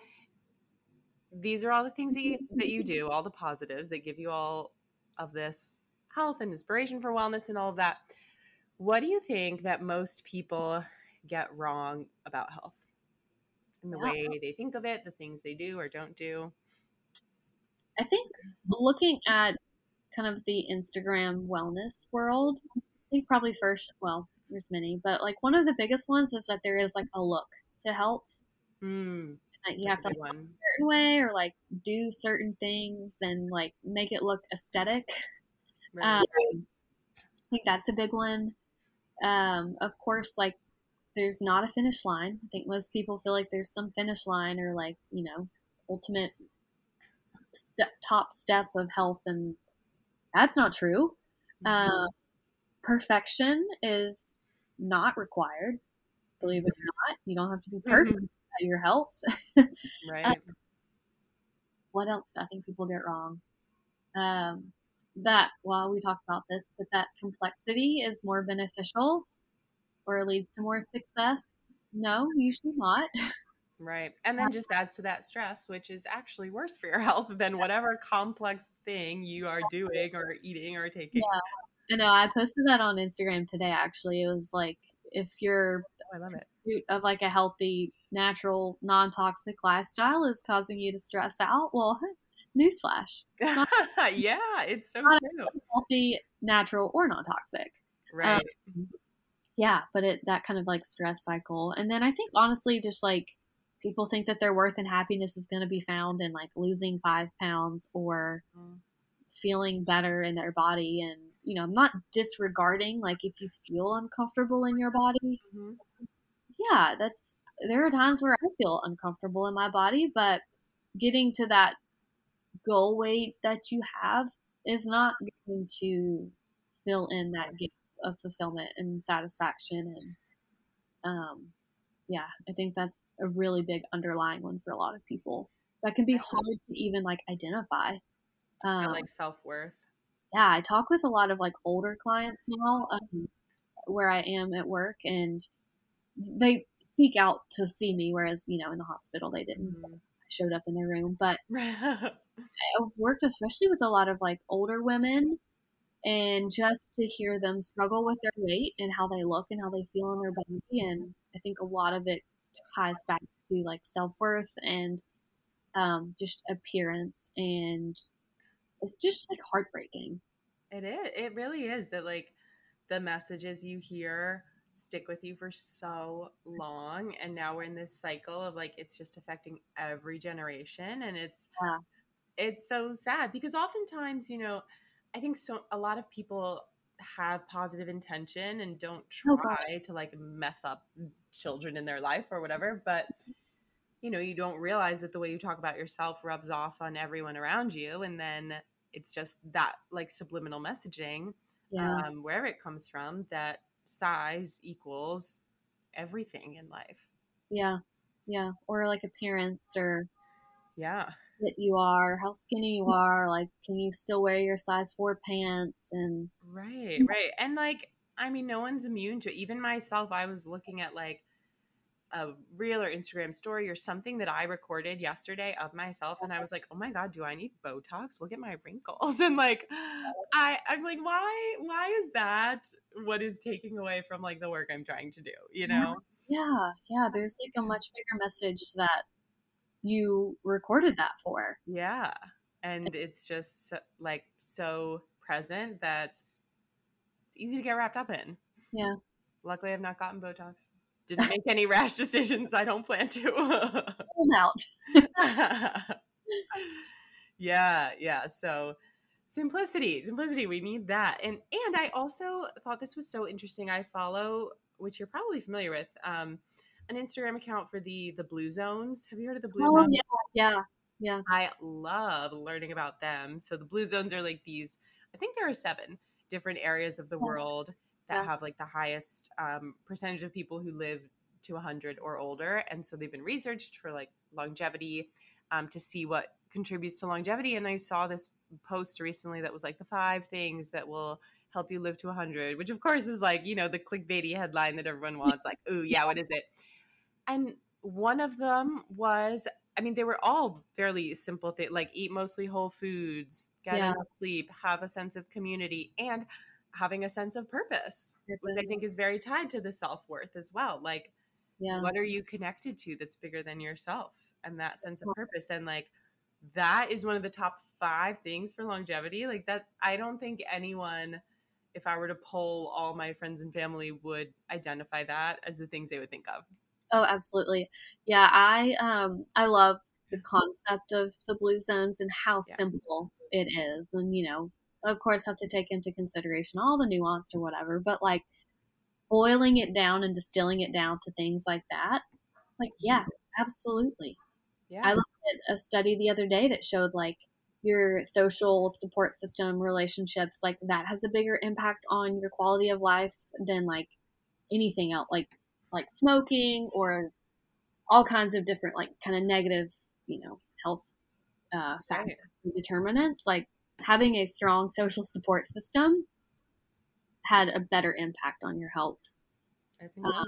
these are all the things that you, that you do, all the positives that give you all of this health and inspiration for wellness and all of that. What do you think that most people get wrong about health and the yeah. way they think of it, the things they do or don't do? I think looking at kind of the Instagram wellness world, I think probably first, well, there's many, but like one of the biggest ones is that there is like a look to health. Mm, that you have to look a certain way or like do certain things and like make it look aesthetic. Right. Um, I think that's a big one. Um, of course, like there's not a finish line. I think most people feel like there's some finish line or like you know ultimate step, top step of health and that's not true. Uh, perfection is not required. Believe it or not, you don't have to be mm-hmm. perfect mm-hmm. at your health. right. Um, what else I think people get wrong? Um, that while we talk about this, but that complexity is more beneficial or leads to more success. No, usually not. Right. And then just adds to that stress, which is actually worse for your health than whatever complex thing you are doing or eating or taking. Yeah. I know. I posted that on Instagram today, actually. It was like, if you're oh, I love it. of like a healthy, natural, non toxic lifestyle is causing you to stress out, well, newsflash. yeah, it's so true. Healthy, natural, or non toxic. Right. Um, yeah, but it that kind of like stress cycle. And then I think honestly, just like people think that their worth and happiness is going to be found in like losing five pounds or mm. feeling better in their body and you know i'm not disregarding like if you feel uncomfortable in your body mm-hmm. yeah that's there are times where i feel uncomfortable in my body but getting to that goal weight that you have is not going to fill in that gap of fulfillment and satisfaction and um yeah, I think that's a really big underlying one for a lot of people. That can be hard to even like identify. Um, like self worth. Yeah, I talk with a lot of like older clients now, um, where I am at work, and they seek out to see me, whereas you know in the hospital they didn't. Mm-hmm. showed up in their room, but I've worked especially with a lot of like older women and just to hear them struggle with their weight and how they look and how they feel in their body and i think a lot of it ties back to like self-worth and um, just appearance and it's just like heartbreaking it is it really is that like the messages you hear stick with you for so long and now we're in this cycle of like it's just affecting every generation and it's yeah. it's so sad because oftentimes you know I think so. A lot of people have positive intention and don't oh, try oh, to like mess up children in their life or whatever, but you know, you don't realize that the way you talk about yourself rubs off on everyone around you, and then it's just that like subliminal messaging, yeah. um, wherever it comes from, that size equals everything in life. Yeah, yeah, or like appearance or yeah that you are, how skinny you mm-hmm. are, like can you still wear your size 4 pants and Right, mm-hmm. right. And like I mean no one's immune to it. Even myself I was looking at like a reel or Instagram story or something that I recorded yesterday of myself and I uh-huh. was like, "Oh my god, do I need botox? Look at my wrinkles." And like uh-huh. I I'm like, "Why why is that what is taking away from like the work I'm trying to do?" You know? Yeah. Yeah, there's like a much bigger message that you recorded that for. Yeah. And it's just like so present that it's easy to get wrapped up in. Yeah. Luckily, I've not gotten Botox. Didn't make any rash decisions. I don't plan to. out. yeah, yeah. So simplicity, simplicity. We need that. And and I also thought this was so interesting. I follow, which you're probably familiar with, um, an Instagram account for the the Blue Zones. Have you heard of the Blue oh, Zones? Yeah, yeah, yeah. I love learning about them. So the Blue Zones are like these. I think there are seven different areas of the yes. world that yeah. have like the highest um, percentage of people who live to 100 or older and so they've been researched for like longevity um, to see what contributes to longevity and i saw this post recently that was like the five things that will help you live to 100 which of course is like you know the clickbaity headline that everyone wants like ooh yeah what is it and one of them was i mean they were all fairly simple things like eat mostly whole foods get yeah. enough sleep have a sense of community and having a sense of purpose, purpose, which I think is very tied to the self worth as well. Like, yeah. what are you connected to that's bigger than yourself and that sense of purpose? And like, that is one of the top five things for longevity. Like, that, I don't think anyone, if I were to poll all my friends and family, would identify that as the things they would think of. Oh, absolutely. Yeah, I um I love the concept of the blue zones and how yeah. simple it is. And you know, of course have to take into consideration all the nuance or whatever, but like boiling it down and distilling it down to things like that, like yeah, absolutely. Yeah. I looked at a study the other day that showed like your social support system relationships like that has a bigger impact on your quality of life than like anything else like like smoking or all kinds of different like kind of negative you know health uh factors determinants like having a strong social support system had a better impact on your health. Uh,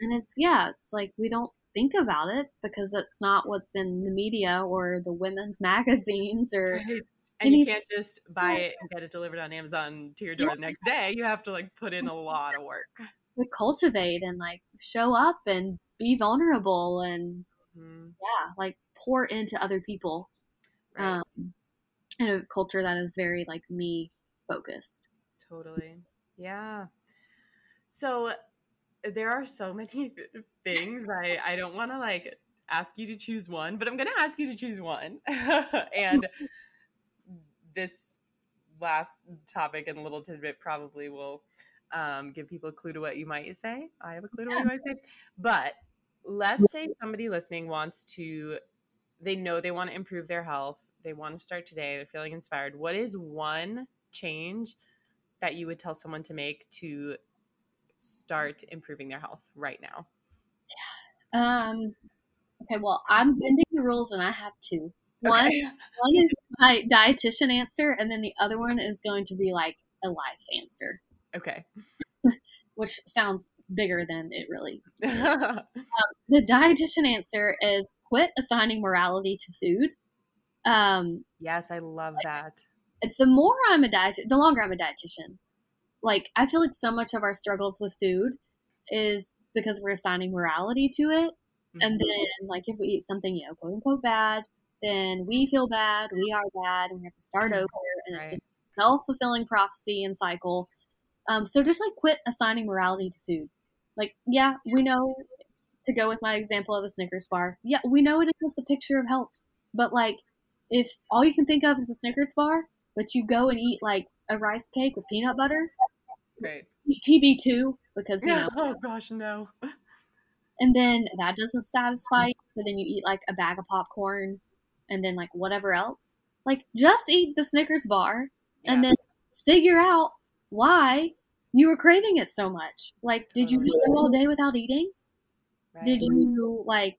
and it's yeah, it's like we don't think about it because it's not what's in the media or the women's magazines or right. and anything. you can't just buy it and get it delivered on Amazon to your door yeah. the next day. You have to like put in a lot of work. Cultivate and like show up and be vulnerable and mm-hmm. yeah, like pour into other people. Right. Um, in a culture that is very like me focused. Totally. Yeah. So there are so many things I I don't want to like ask you to choose one, but I'm going to ask you to choose one. and this last topic and little tidbit probably will um, give people a clue to what you might say. I have a clue to what you might say. But let's say somebody listening wants to, they know they want to improve their health they want to start today, they're feeling inspired, what is one change that you would tell someone to make to start improving their health right now? Um okay, well, I'm bending the rules and I have two. One okay. one is my dietitian answer and then the other one is going to be like a life answer. Okay. Which sounds bigger than it really um, the dietitian answer is quit assigning morality to food um, yes, I love like, that. The more I'm a dietitian, the longer I'm a dietitian. Like I feel like so much of our struggles with food is because we're assigning morality to it, mm-hmm. and then like if we eat something you know quote unquote bad, then we feel bad, we are bad, and we have to start mm-hmm. over, and right. it's a self fulfilling prophecy and cycle. Um, so just like quit assigning morality to food. Like yeah, we know to go with my example of a Snickers bar. Yeah, we know it isn't the picture of health, but like if all you can think of is a Snickers bar, but you go and eat like a rice cake with peanut butter, right? PB two because you know. oh gosh, no. And then that doesn't satisfy you, so then you eat like a bag of popcorn, and then like whatever else. Like just eat the Snickers bar, yeah. and then figure out why you were craving it so much. Like, did you um, just go all day without eating? Right. Did you like?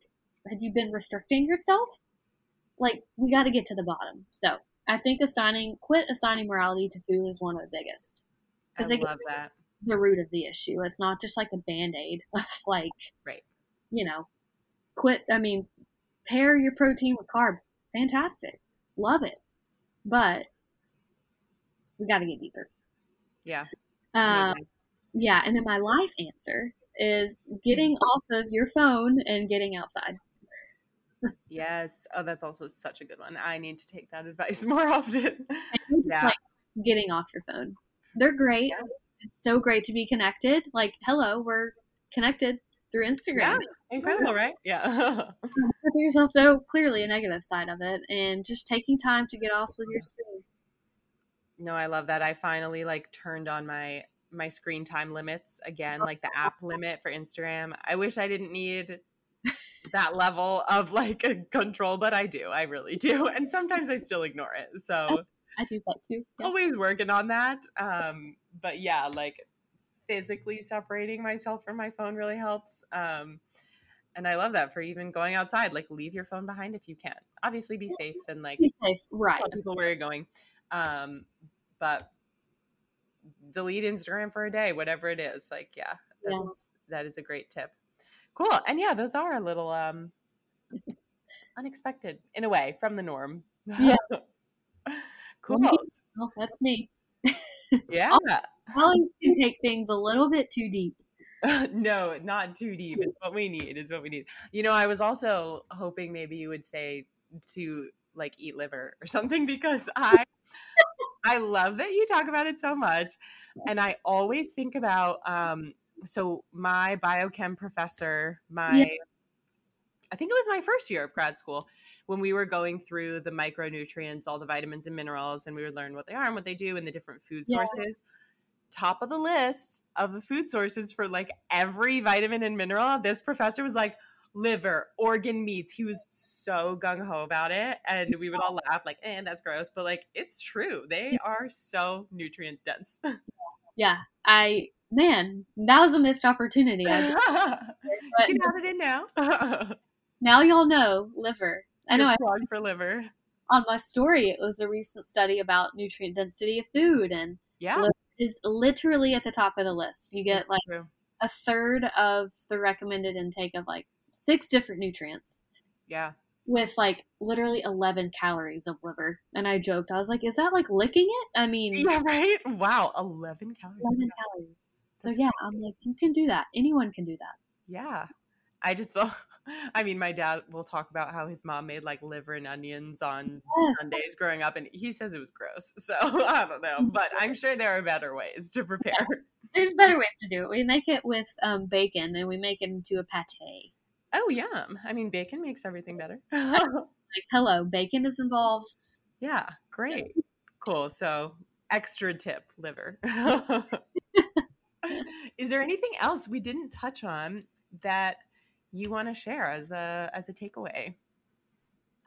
Have you been restricting yourself? like we got to get to the bottom. So I think assigning quit assigning morality to food is one of the biggest because I love that the root of the issue. It's not just like a band aid of like right you know, quit. I mean, pair your protein with carb. Fantastic. Love it. But we got to get deeper. Yeah. Um, yeah. And then my life answer is getting off of your phone and getting outside. yes. Oh, that's also such a good one. I need to take that advice more often. yeah. Like getting off your phone. They're great. Yeah. It's so great to be connected. Like, hello, we're connected through Instagram. Yeah. Incredible, right? Yeah. but there's also clearly a negative side of it and just taking time to get off of your screen. No, I love that. I finally like turned on my my screen time limits again, like the app limit for Instagram. I wish I didn't need that level of like a control, but I do. I really do. And sometimes I still ignore it. So I do that too. Yeah. Always working on that. Um, but yeah, like physically separating myself from my phone really helps. Um, and I love that for even going outside. Like, leave your phone behind if you can. Obviously, be safe and like be safe, right? Tell people where you're going. Um, but delete Instagram for a day, whatever it is. Like, yeah, yeah. that is a great tip. Cool. And yeah, those are a little um unexpected in a way from the norm. Yeah. cool. Well, that's me. Yeah. always can take things a little bit too deep. no, not too deep. It's what we need. Is what we need. You know, I was also hoping maybe you would say to like eat liver or something because I I love that you talk about it so much. And I always think about um so my biochem professor, my yeah. I think it was my first year of grad school when we were going through the micronutrients, all the vitamins and minerals, and we would learn what they are and what they do and the different food sources. Yeah. Top of the list of the food sources for like every vitamin and mineral, this professor was like, liver, organ meats. He was so gung ho about it. And we would all laugh, like, eh, that's gross. But like, it's true. They are so nutrient dense. yeah. I, man, that was a missed opportunity. I but, you have it in now. now y'all know liver. I know. I plug for liver. On my story, it was a recent study about nutrient density of food, and yeah, liver is literally at the top of the list. You get like true. a third of the recommended intake of like six different nutrients. Yeah. With like literally 11 calories of liver. And I joked, I was like, is that like licking it? I mean, yeah, right? Wow, 11 calories. 11 calories. So yeah, I'm like, you can do that. Anyone can do that. Yeah. I just. I mean, my dad will talk about how his mom made like liver and onions on yes. Sundays growing up, and he says it was gross. So I don't know, but I'm sure there are better ways to prepare. Yeah. There's better ways to do it. We make it with um, bacon, and we make it into a pate. Oh, yum. I mean, bacon makes everything better. like, hello, bacon is involved. Yeah, great. Cool. So, extra tip liver. is there anything else we didn't touch on that you want to share as a as a takeaway?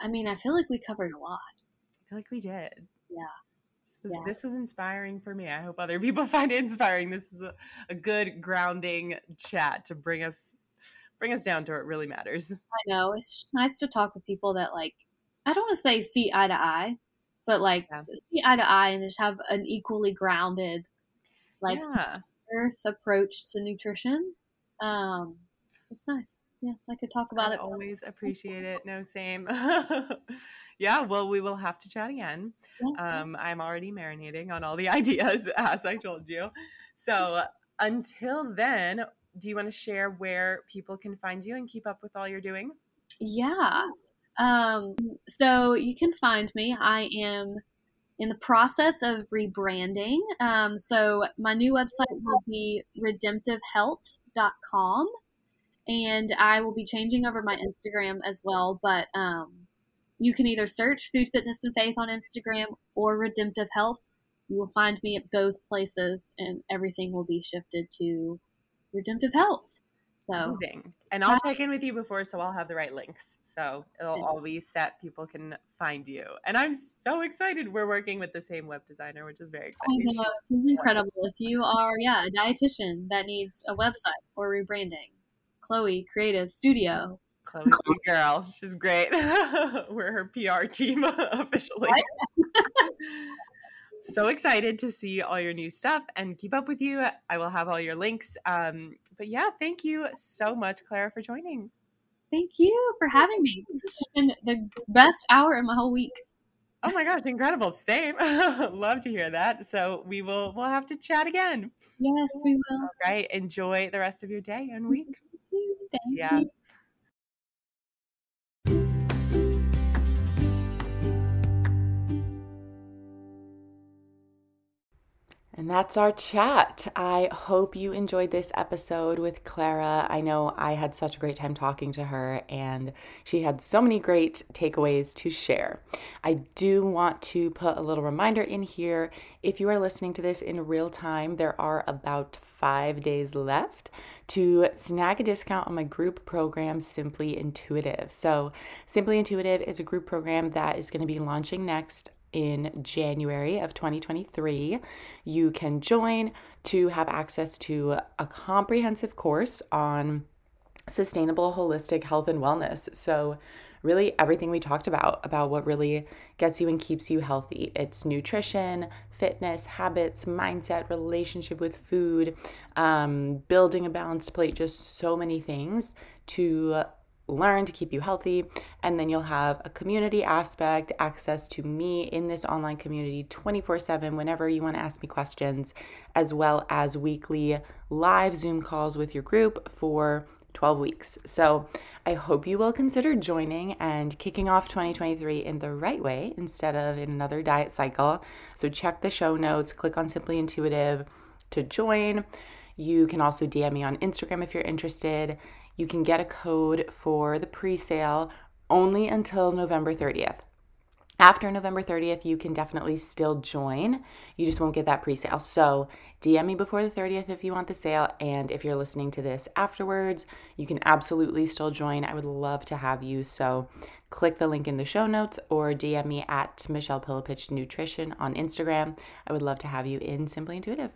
I mean, I feel like we covered a lot. I feel like we did. Yeah. This was, yeah. this was inspiring for me. I hope other people find it inspiring. This is a, a good grounding chat to bring us bring us down to what really matters. I know. It's nice to talk with people that like I don't want to say see eye to eye, but like yeah. see eye to eye and just have an equally grounded like yeah. earth approach to nutrition. Um it's nice. Yeah, I could talk about I it. Always appreciate it. No, same. yeah, well, we will have to chat again. Um, I'm already marinating on all the ideas, as I told you. So until then, do you want to share where people can find you and keep up with all you're doing? Yeah. Um, so you can find me. I am in the process of rebranding. Um, so my new website will be redemptivehealth.com and I will be changing over my Instagram as well. But um, you can either search Food, Fitness, and Faith on Instagram or Redemptive Health. You will find me at both places, and everything will be shifted to redemptive health. So Amazing. And I'll check in with you before so I'll have the right links. So it'll all be set. People can find you. And I'm so excited we're working with the same web designer, which is very exciting. I know, it's incredible. If you are, yeah, a dietitian that needs a website or rebranding, Chloe Creative Studio. Chloe's girl. She's great. we're her PR team officially. so excited to see all your new stuff and keep up with you. I will have all your links. Um, but yeah, thank you so much, Clara, for joining. Thank you for having me. This has been the best hour of my whole week. Oh my gosh, incredible. Same. Love to hear that. So we will we'll have to chat again. Yes, we will. All right. Enjoy the rest of your day and week. Thank yeah. You. And that's our chat. I hope you enjoyed this episode with Clara. I know I had such a great time talking to her, and she had so many great takeaways to share. I do want to put a little reminder in here. If you are listening to this in real time, there are about five days left to snag a discount on my group program, Simply Intuitive. So, Simply Intuitive is a group program that is going to be launching next in January of 2023. You can join to have access to a comprehensive course on sustainable holistic health and wellness. So, really, everything we talked about, about what really gets you and keeps you healthy it's nutrition, fitness, habits, mindset, relationship with food, um, building a balanced plate, just so many things to learn to keep you healthy. And then you'll have a community aspect, access to me in this online community 24 7 whenever you want to ask me questions, as well as weekly live Zoom calls with your group for 12 weeks. So I hope you will consider joining and kicking off 2023 in the right way instead of in another diet cycle. So check the show notes, click on Simply Intuitive to join. You can also DM me on Instagram if you're interested you can get a code for the pre sale only until November 30th. After November 30th, you can definitely still join. You just won't get that pre sale. So, DM me before the 30th if you want the sale. And if you're listening to this afterwards, you can absolutely still join. I would love to have you. So, click the link in the show notes or DM me at Michelle Pillepich Nutrition on Instagram. I would love to have you in Simply Intuitive.